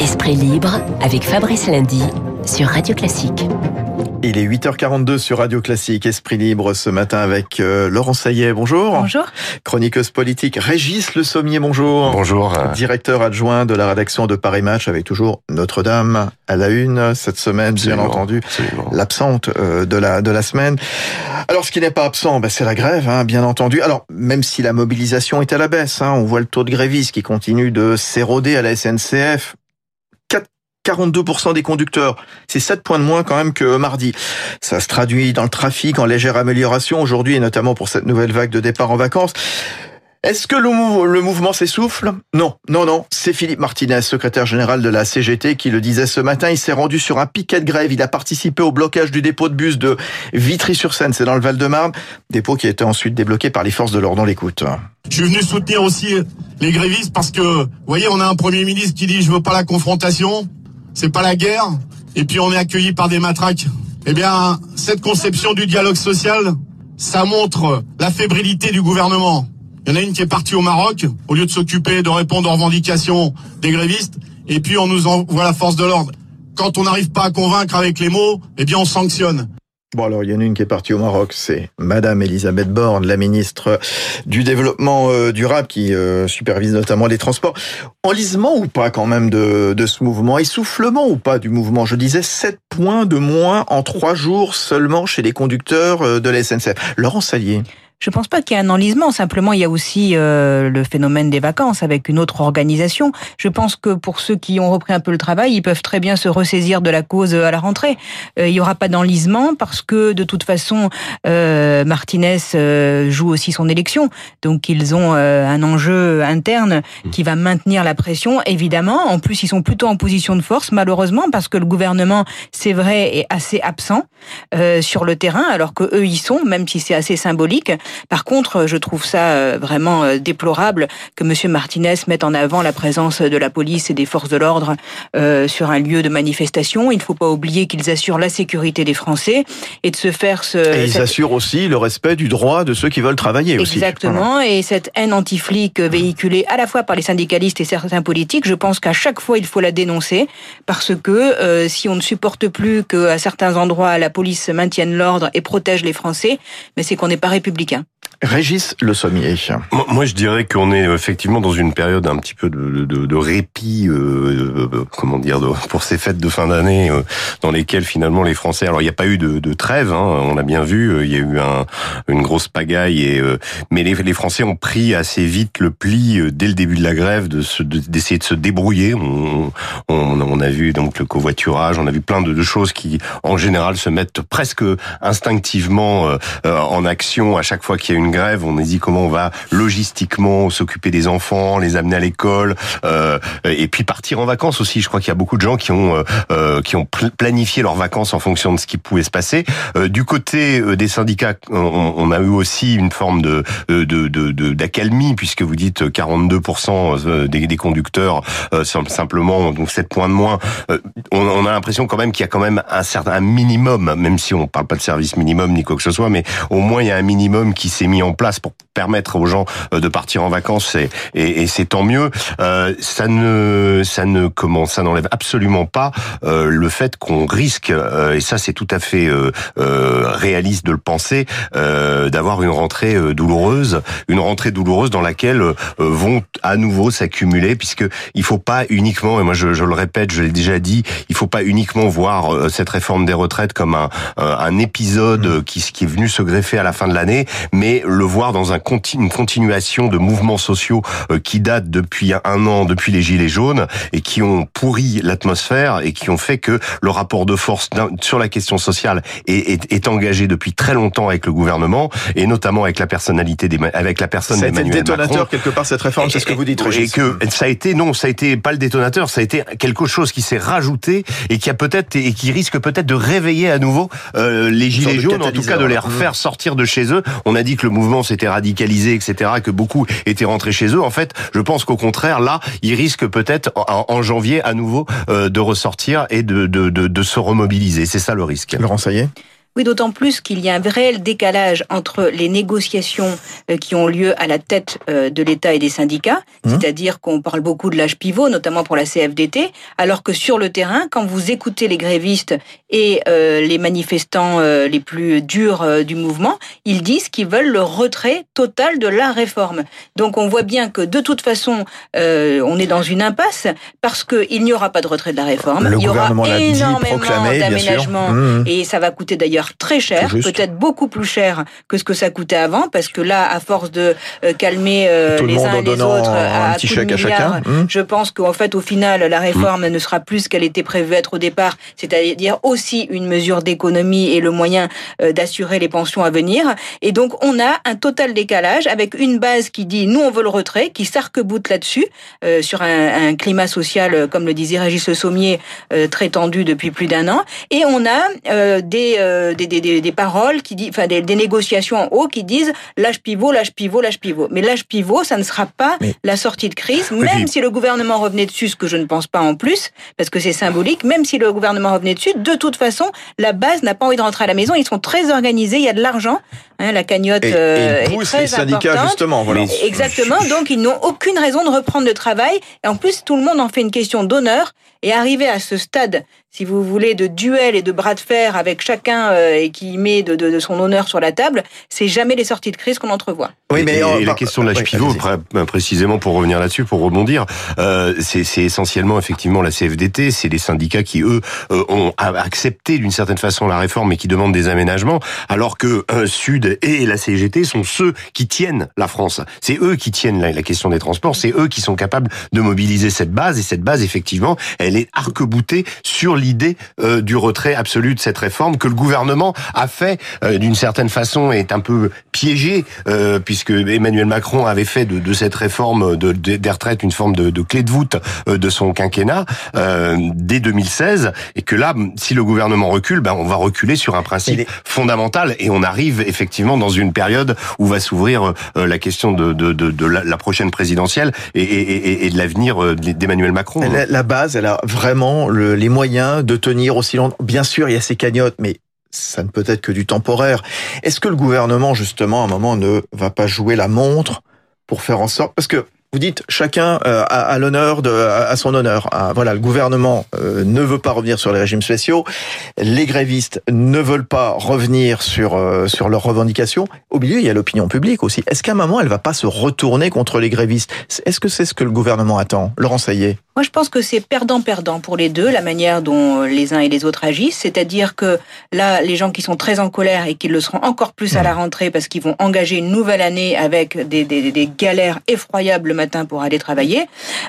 Esprit libre avec Fabrice Lundy sur Radio Classique. Il est 8h42 sur Radio Classique, Esprit Libre ce matin avec euh, Laurent Saillet, bonjour. Bonjour. Chroniqueuse politique, Régis Le Sommier, bonjour. Bonjour. Directeur adjoint de la rédaction de Paris Match avec toujours Notre-Dame à la une cette semaine, bien entendu. L'absente euh, de la, de la semaine. Alors ce qui n'est pas absent, ben, c'est la grève, hein, bien entendu. Alors même si la mobilisation est à la baisse, hein, on voit le taux de grévistes qui continue de s'éroder à la SNCF. 42% des conducteurs. C'est 7 points de moins quand même que mardi. Ça se traduit dans le trafic en légère amélioration aujourd'hui et notamment pour cette nouvelle vague de départ en vacances. Est-ce que le, mouvement s'essouffle? Non, non, non. C'est Philippe Martinez, secrétaire général de la CGT, qui le disait ce matin. Il s'est rendu sur un piquet de grève. Il a participé au blocage du dépôt de bus de Vitry-sur-Seine, c'est dans le Val-de-Marne. Dépôt qui a été ensuite débloqué par les forces de l'ordre. On l'écoute. Je suis venu soutenir aussi les grévistes parce que, vous voyez, on a un premier ministre qui dit je veux pas la confrontation c'est pas la guerre, et puis on est accueilli par des matraques. Eh bien, cette conception du dialogue social, ça montre la fébrilité du gouvernement. Il y en a une qui est partie au Maroc, au lieu de s'occuper de répondre aux revendications des grévistes, et puis on nous envoie la force de l'ordre. Quand on n'arrive pas à convaincre avec les mots, eh bien on sanctionne. Bon alors il y en a une qui est partie au Maroc, c'est Madame Elisabeth Borne, la ministre du développement euh, durable qui euh, supervise notamment les transports. Enlisement ou pas quand même de, de ce mouvement? Essoufflement ou pas du mouvement? Je disais 7 points de moins en 3 jours seulement chez les conducteurs euh, de la SNCF. Laurent Salier. Je pense pas qu'il y ait un enlisement. Simplement, il y a aussi euh, le phénomène des vacances avec une autre organisation. Je pense que pour ceux qui ont repris un peu le travail, ils peuvent très bien se ressaisir de la cause à la rentrée. Euh, il y aura pas d'enlisement parce que de toute façon, euh, Martinez euh, joue aussi son élection. Donc ils ont euh, un enjeu interne qui va maintenir la pression. Évidemment, en plus ils sont plutôt en position de force, malheureusement, parce que le gouvernement, c'est vrai, est assez absent euh, sur le terrain, alors que eux y sont, même si c'est assez symbolique. Par contre, je trouve ça euh, vraiment euh, déplorable que Monsieur Martinez mette en avant la présence de la police et des forces de l'ordre euh, sur un lieu de manifestation. Il ne faut pas oublier qu'ils assurent la sécurité des Français et de se faire ce. Et ils assurent aussi le respect du droit de ceux qui veulent travailler aussi. Exactement. Et cette haine anti-flic véhiculée à la fois par les syndicalistes et certains politiques, je pense qu'à chaque fois il faut la dénoncer parce que euh, si on ne supporte plus qu'à certains endroits la police maintienne l'ordre et protège les Français, mais c'est qu'on n'est pas républicain. Régis Le Sommier. Moi, je dirais qu'on est effectivement dans une période un petit peu de, de, de répit, euh, comment dire, de, pour ces fêtes de fin d'année, euh, dans lesquelles finalement les Français. Alors, il n'y a pas eu de, de trêve, hein, on l'a bien vu. Euh, il y a eu un, une grosse pagaille, et euh, mais les, les, Français ont pris assez vite le pli euh, dès le début de la grève de d'essayer de, de, se débrouiller. On, on, on, a vu donc le covoiturage, on a vu plein de, de, choses qui, en général, se mettent presque instinctivement en action à chaque fois qu'il y a une grève, on dit comment on va logistiquement s'occuper des enfants, les amener à l'école, euh, et puis partir en vacances aussi. Je crois qu'il y a beaucoup de gens qui ont euh, euh qui ont planifié leurs vacances en fonction de ce qui pouvait se passer. Euh, du côté euh, des syndicats, on, on, a eu aussi une forme de d'accalmie de, de, puisque vous dites 42% des, des conducteurs simplement donc 7 points de moins. On, on a l'impression quand même qu'il y a quand même un certain un minimum, même si on parle pas de service minimum ni quoi que ce soit, mais au moins il y a un minimum qui s'est mis en place pour permettre aux gens euh, de partir en vacances et, et, et c'est tant mieux. Euh, ça ne, ça ne, comment, ça n'enlève absolument pas euh, le fait qu'on risque, euh, et ça c'est tout à fait euh, euh, réaliste de le penser, d'avoir une rentrée douloureuse, une rentrée douloureuse dans laquelle vont à nouveau s'accumuler, puisque il faut pas uniquement, et moi je, je le répète, je l'ai déjà dit, il faut pas uniquement voir cette réforme des retraites comme un, un épisode qui, qui est venu se greffer à la fin de l'année, mais le voir dans un continu, une continuation de mouvements sociaux euh, qui datent depuis un an, depuis les Gilets jaunes, et qui ont pourri l'atmosphère et qui ont fait que le rapport de force sur la question sociale est, est, est, engagé depuis très longtemps avec le gouvernement, et notamment avec la personnalité des, avec la personne d'Emmanuel Macron. Ça a été détonateur quelque part cette réforme, c'est ce que vous dites. Et que ça a été non, ça a été pas le détonateur, ça a été quelque chose qui s'est rajouté et qui a peut-être et qui risque peut-être de réveiller à nouveau euh, les gilets jaunes, en tout cas de les refaire sortir de chez eux. On a dit que le mouvement s'était radicalisé, etc., que beaucoup étaient rentrés chez eux. En fait, je pense qu'au contraire, là, ils risquent peut-être en, janvier à nouveau euh, de ressortir et de, de, de, se remobiliser. C'est ça le risque. Laurent Saillet Oui, d'autant plus qu'il y a un réel décalage entre les négociations euh, qui ont lieu à la tête euh, de l'État et des syndicats, mmh. c'est-à-dire qu'on parle beaucoup de l'âge pivot, notamment pour la CFDT, alors que sur le terrain, quand vous écoutez les grévistes et euh, les manifestants les plus durs du mouvement, ils disent qu'ils veulent le retrait total de la réforme. Donc on voit bien que de toute façon, on est dans une impasse parce qu'il n'y aura pas de retrait de la réforme. Le Il y aura énormément d'aménagements mmh. et ça va coûter d'ailleurs très cher, peut-être beaucoup plus cher que ce que ça coûtait avant, parce que là, à force de euh, calmer euh, les uns et les autres à, petit chèque à chacun, mmh. je pense qu'en fait, au final, la réforme ne sera plus ce qu'elle était prévue être au départ, c'est-à-dire aussi une mesure d'économie et le moyen euh, d'assurer les pensions à venir. Et donc, on a un total décalage avec une base qui dit nous, on veut le retrait, qui s'arc-boute là-dessus, sur un, un, climat social, comme le disait Régis Le Sommier, très tendu depuis plus d'un an. Et on a des des, des, des, paroles qui disent, enfin des, des, négociations en haut qui disent l'âge pivot, l'âge pivot, l'âge pivot. Mais l'âge pivot, ça ne sera pas la sortie de crise, même si le gouvernement revenait dessus, ce que je ne pense pas en plus, parce que c'est symbolique. Même si le gouvernement revenait dessus, de toute façon, la base n'a pas envie de rentrer à la maison. Ils sont très organisés, il y a de l'argent. Hein, la cagnotte et, euh, est très les syndicats justement. Voilà. Exactement. Donc ils n'ont aucune raison de reprendre le travail. Et en plus, tout le monde en fait une question d'honneur. Et arriver à ce stade si vous voulez, de duel et de bras de fer avec chacun euh, et qui met de, de, de, son honneur sur la table, c'est jamais les sorties de crise qu'on entrevoit. Oui, mais et, la question de l'âge pivot, précisément pour revenir là-dessus, pour rebondir, euh, c'est essentiellement effectivement la CFDT, c'est les syndicats qui eux euh, ont accepté d'une certaine façon la réforme et qui demandent des aménagements, alors que euh, Sud et la CGT sont ceux qui tiennent la France. C'est eux qui tiennent la, la question des transports, c'est eux qui sont capables de mobiliser cette base et cette base effectivement, elle est arc-boutée sur l'idée euh, du retrait absolu de cette réforme que le gouvernement a fait euh, d'une certaine façon est un peu piégé euh, puisque Emmanuel Macron avait fait de, de cette réforme de, des retraites une forme de, de, clé de voûte de son quinquennat dès 2016 et que là si le gouvernement recule ben on va reculer sur un principe fondamental et on arrive effectivement dans une période où va s'ouvrir la question de, de, de, la, prochaine présidentielle et, et, et de l'avenir d'Emmanuel Macron. La, la, base, elle a vraiment le, les moyens de tenir aussi longtemps. Bien sûr, il y a ces cagnottes, mais ça ne peut être que du temporaire. Est-ce que le gouvernement, justement, à un moment, ne va pas jouer la montre pour faire en sorte, parce que vous dites chacun euh, a, l'honneur de à son honneur. Ah, voilà, le gouvernement euh, ne veut pas revenir sur les régimes spéciaux, les grévistes ne veulent pas revenir sur euh, sur leurs revendications. Au milieu, il y a l'opinion publique aussi. Est-ce qu'à un moment, elle va pas se retourner contre les grévistes? Est-ce que c'est ce que le gouvernement attend? Laurent Saillet moi, je pense que c'est perdant-perdant pour les deux, la manière dont les uns et les autres agissent. C'est-à-dire que là, les gens qui sont très en colère et qui le seront encore plus à la rentrée parce qu'ils vont engager une nouvelle année avec des, des, des galères effroyables le matin pour aller travailler,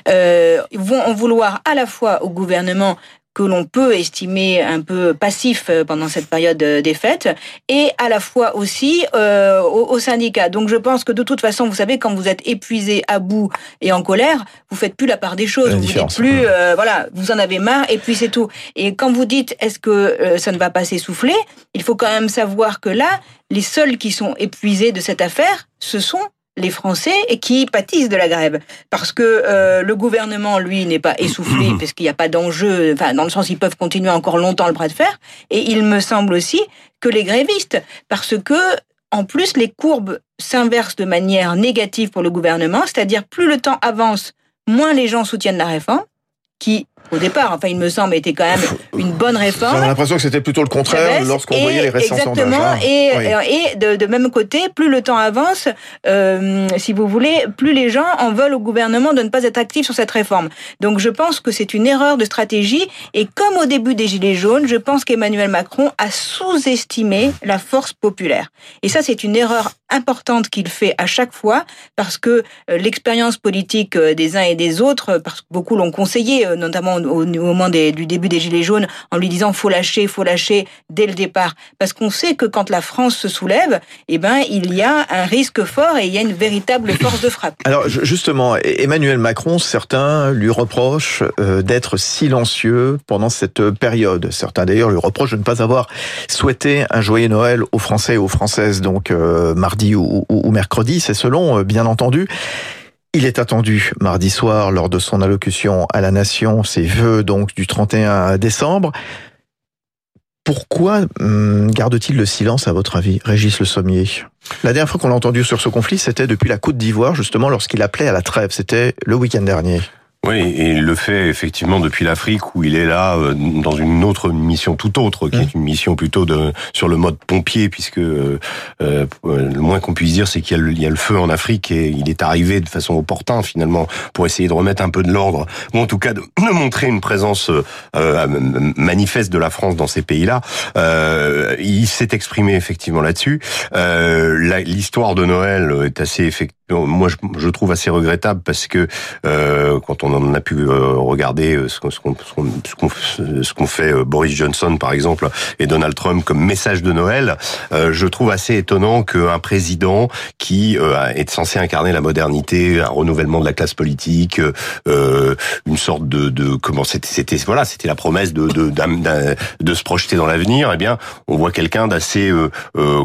euh, vont en vouloir à la fois au gouvernement que l'on peut estimer un peu passif euh, pendant cette période euh, des fêtes, et à la fois aussi euh, aux, syndicats. Donc je pense que de toute façon, vous savez, quand vous êtes épuisé, à bout et en colère, vous faites plus la part des choses. vous dites plus, euh, voilà, vous en avez marre, et puis c'est tout. Et quand vous dites, est-ce que ça ne va pas s'essouffler Il faut quand même savoir que là, les seuls qui sont épuisés de cette affaire, ce sont les Français et qui pâtissent de la grève. Parce que euh, le gouvernement lui n'est pas essoufflé parce qu'il n'y a pas d'enjeu. Enfin dans le sens ils peuvent continuer encore longtemps le bras de fer. Et il me semble aussi que les grévistes parce que en plus les courbes s'inversent de manière négative pour le gouvernement c'est-à-dire plus le temps avance moins les gens soutiennent la réforme qui au départ, enfin il me semble, était quand même une bonne réforme. J'ai l'impression que c'était plutôt le contraire lorsqu'on voyait les récents exactement, sondages. Exactement, et, et de, de, même côté, plus le temps avance, euh, si vous voulez, plus les gens en veulent au gouvernement de ne pas être actifs sur cette réforme. Donc je pense que c'est une erreur de stratégie, et comme au début des Gilets jaunes, je pense qu'Emmanuel Macron a sous-estimé la force populaire. Et ça, c'est une erreur importante qu'il fait à chaque fois, parce que euh, l'expérience politique euh, des uns et des autres, parce que beaucoup l'ont conseillé, euh, notamment au, moment des, du début des Gilets jaunes, en lui disant faut lâcher, faut lâcher dès le départ, parce qu'on sait que quand la France se soulève, eh ben il y a un risque fort et il y a une véritable force de frappe. Alors justement, Emmanuel Macron, certains lui reprochent d'être silencieux pendant cette période. Certains d'ailleurs lui reprochent de ne pas avoir souhaité un joyeux Noël aux Français et aux Françaises. Donc mardi ou, mercredi, c'est selon, euh, bien entendu. Il est attendu mardi soir lors de son allocution à la nation, ses vœux donc du 31 décembre. Pourquoi hum, garde-t-il le silence, à votre avis, Régis Le Sommier? La dernière fois qu'on l'a entendu sur ce conflit, c'était depuis la Côte d'Ivoire, justement, lorsqu'il appelait à la trêve. C'était le week-end dernier. Oui, et il le fait effectivement depuis l'Afrique où il est là euh, dans une autre mission tout autre, qui est mmh. une mission plutôt de sur le mode pompier, puisque euh, euh le moins qu'on puisse dire, c'est qu'il y, y, a le feu en Afrique et il est arrivé de façon opportune finalement pour essayer de remettre un peu de l'ordre, ou en tout cas de, de montrer une présence euh, manifeste de la France dans ces pays-là. Euh, il s'est exprimé effectivement là-dessus. L'histoire de Noël est assez effectivement moi je, trouve assez regrettable parce que euh, quand on en a pu euh, regarder euh, ce qu'on ce qu'on fait euh, Boris Johnson par exemple et Donald Trump comme message de Noël, je trouve assez étonnant qu'un président qui est censé incarner la modernité, un renouvellement de la classe politique, une sorte de, de comment c'était voilà c'était la promesse de de, de se projeter dans l'avenir, eh bien on voit quelqu'un d'assez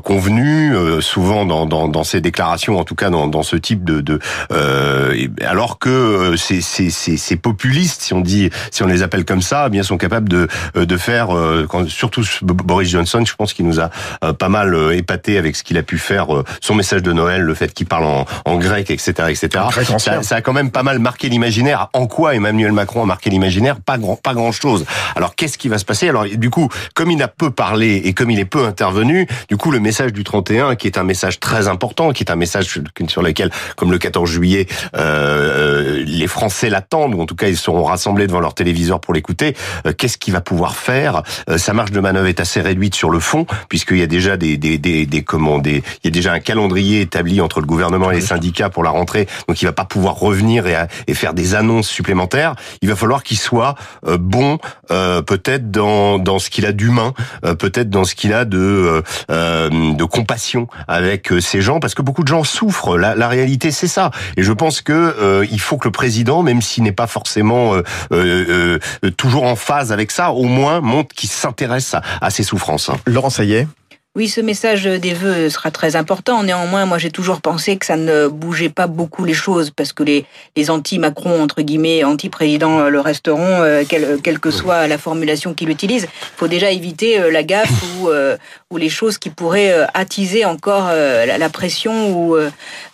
convenu, souvent dans, dans, dans ses déclarations en tout cas dans, dans ce type de, de euh, alors que euh, ces, ces, ces, ces, populistes, si on dit, si on les appelle comme ça, eh bien sont capables de euh, de faire, euh, quand, surtout Boris Johnson, je pense qu'il nous a pas mal épaté avec ce qu'il a pu faire, son message de Noël, le fait qu'il parle en, en, grec, etc., etc. Ça, ça, a quand même pas mal marqué l'imaginaire. En quoi Emmanuel Macron a marqué l'imaginaire? Pas grand, pas grand chose. Alors qu'est-ce qui va se passer? Alors du coup, comme il a peu parlé et comme il est peu intervenu, du coup le message du 31, qui est un message très important, qui est un message sur lequel comme le 14 juillet, euh, les Français l'attendent, ou en tout cas ils seront rassemblés devant leur téléviseur pour l'écouter. Euh, qu'est-ce qu'il va pouvoir faire? Euh, Sa marge de manœuvre est assez réduite sur le fond, puisqu'il y a déjà des, des, des, des commandes, il y a déjà un calendrier établi entre le gouvernement et les syndicats pour la rentrée, donc il va pas pouvoir revenir et, et faire des annonces supplémentaires. Il va falloir qu'il soit bon, peut-être dans, dans ce qu'il a d'humain, peut-être dans ce qu'il a de, de compassion avec ces gens, parce que beaucoup de gens souffrent. La réalité, c'est ça. Et je pense que euh, il faut que le président, même s'il n'est pas forcément euh, euh, toujours en phase avec ça, au moins montre qu'il s'intéresse à, à, ces souffrances. Laurent Saillet oui, ce message des vœux sera très important. Néanmoins, moi, j'ai toujours pensé que ça ne bougeait pas beaucoup les choses parce que les, les anti-Macron, entre guillemets, anti-président le resteront, euh, quelle, quelle, que soit la formulation qu'il utilise. Il faut déjà éviter euh, la gaffe ou, euh, ou les choses qui pourraient attiser encore la, pression. Ou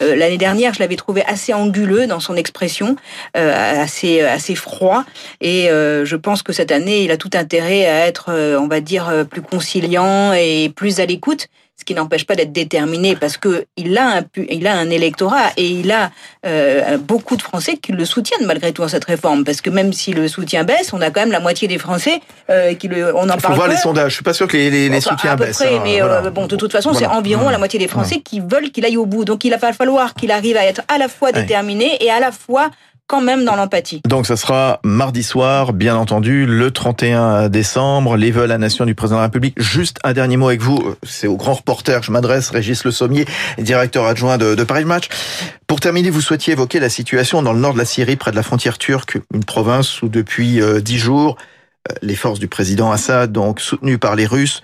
L'année dernière, je l'avais trouvé assez anguleux dans son expression, assez, assez froid. Et je pense que cette année, il a tout intérêt à être, on va dire, plus conciliant et plus l'écoute, ce qui n'empêche pas d'être déterminé parce que il a un il a un électorat et il a euh, beaucoup de Français qui le soutiennent malgré tout en cette réforme. Parce que même si le soutien baisse, on a quand même la moitié des Français euh, qui le on en Il faut voir les sondages. Je suis pas sûr que les, les, soutiens à peu baissent. Près, hein, mais euh, bon, de toute façon, c'est environ la moitié des Français qui veulent qu'il aille au bout. Donc il va falloir qu'il arrive à être à la fois déterminé et à la fois quand même dans l'empathie. Donc ça sera mardi soir, bien entendu, le 31 décembre, les vœux à la nation du président de la République. Juste un dernier mot avec vous, c'est au grand reporter je m'adresse, Régis Le Sommier, directeur adjoint de, de Paris Match. Pour terminer, vous souhaitiez évoquer la situation dans le nord de la Syrie, près de la frontière turque, une province où depuis euh, dix jours, euh, les forces du président Assad, donc soutenues par les Russes,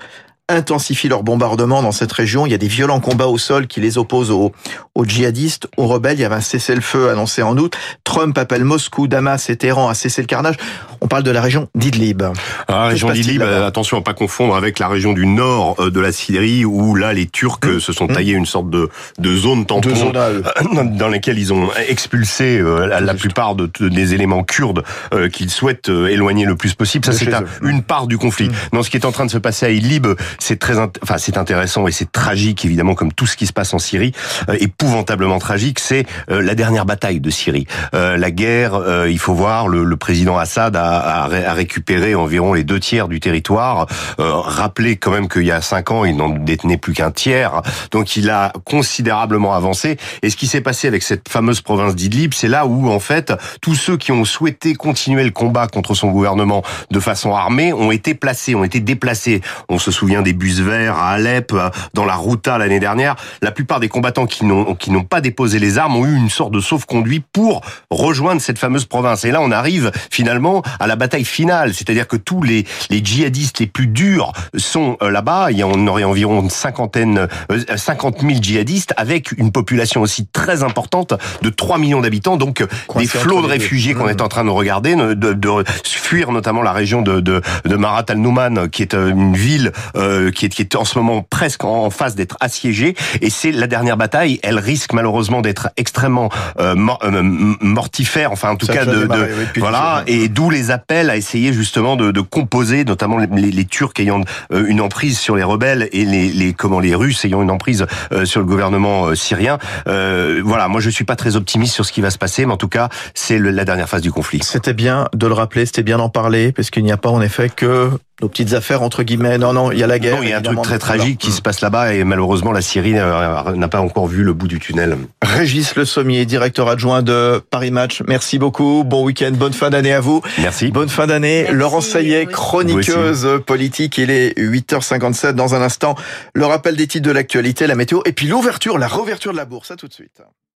intensifient leurs bombardements dans cette région. Il y a des violents combats au sol qui les opposent aux, aux djihadistes, aux rebelles. Il y avait un cessez-le-feu annoncé en août. Trump appelle Moscou, Damas et Téhéran à cesser le carnage. On parle de la région d'Idlib. Ah, la région d'Idlib, attention à pas confondre avec la région du nord euh, de la Syrie où là les Turcs hum. se sont hum. taillés une sorte de, de zone tampon euh, dans lesquelles ils ont expulsé euh, la, plupart de, des éléments kurdes qu'ils souhaitent éloigner le plus possible. Ça c'est une part du conflit. Hum. Dans ce qui est en train de se passer à Idlib, c'est très, enfin c'est intéressant et c'est tragique évidemment comme tout ce qui se passe en Syrie, épouvantablement tragique. C'est la dernière bataille de Syrie. la guerre, il faut voir, le, le président Assad a a, récupéré environ les deux tiers du territoire. Euh, rappelez quand même qu'il y a cinq ans, il n'en détenait plus qu'un tiers. Donc il a considérablement avancé. Et ce qui s'est passé avec cette fameuse province d'Idlib, c'est là où en fait tous ceux qui ont souhaité continuer le combat contre son gouvernement de façon armée ont été placés, ont été déplacés. On se souvient des des bus verts à Alep, dans la Routa l'année dernière. La plupart des combattants qui n'ont qui n'ont pas déposé les armes ont eu une sorte de sauf-conduit pour rejoindre cette fameuse province. Et là, on arrive finalement à la bataille finale, c'est-à-dire que tous les les djihadistes les plus durs sont là-bas. Il y en aurait environ une cinquantaine, 50 000 djihadistes avec une population aussi très importante de 3 millions d'habitants, donc des flots de réfugiés qu'on est en train de regarder, de, de, fuir notamment la région de, de, de Marat al-Nouman, qui est euh, une ville euh, qui, est, qui est en ce moment presque en, phase d'être assiégée. Et c'est la dernière bataille. Elle risque malheureusement d'être extrêmement euh, mortifère, enfin en tout cas de, voilà. Et d'où les appels à essayer justement de, de composer, notamment les, les, Turcs ayant une emprise sur les rebelles et les, les comment les Russes ayant une emprise sur le gouvernement syrien. voilà, moi je suis pas très optimiste sur ce qui va se passer, mais en tout cas c'est la dernière phase du conflit. C'était bien de le rappeler, c'était bien d'en parler, parce qu'il n'y a pas en effet que nos petites affaires entre guillemets. Non, non, il y a la guerre. Non, il y a un truc très tragique qui se passe là-bas et malheureusement la Syrie n'a pas encore vu le bout du tunnel. Régis Le Sommier, directeur adjoint de Paris Match. Merci beaucoup. Bon week-end, bonne fin d'année à vous. Merci. Bonne fin d'année. Laurence Saillet, chroniqueuse politique. Il est 8h57 dans un instant. Le rappel des titres de l'actualité, la météo et puis l'ouverture, la réouverture de la bourse. À tout de suite.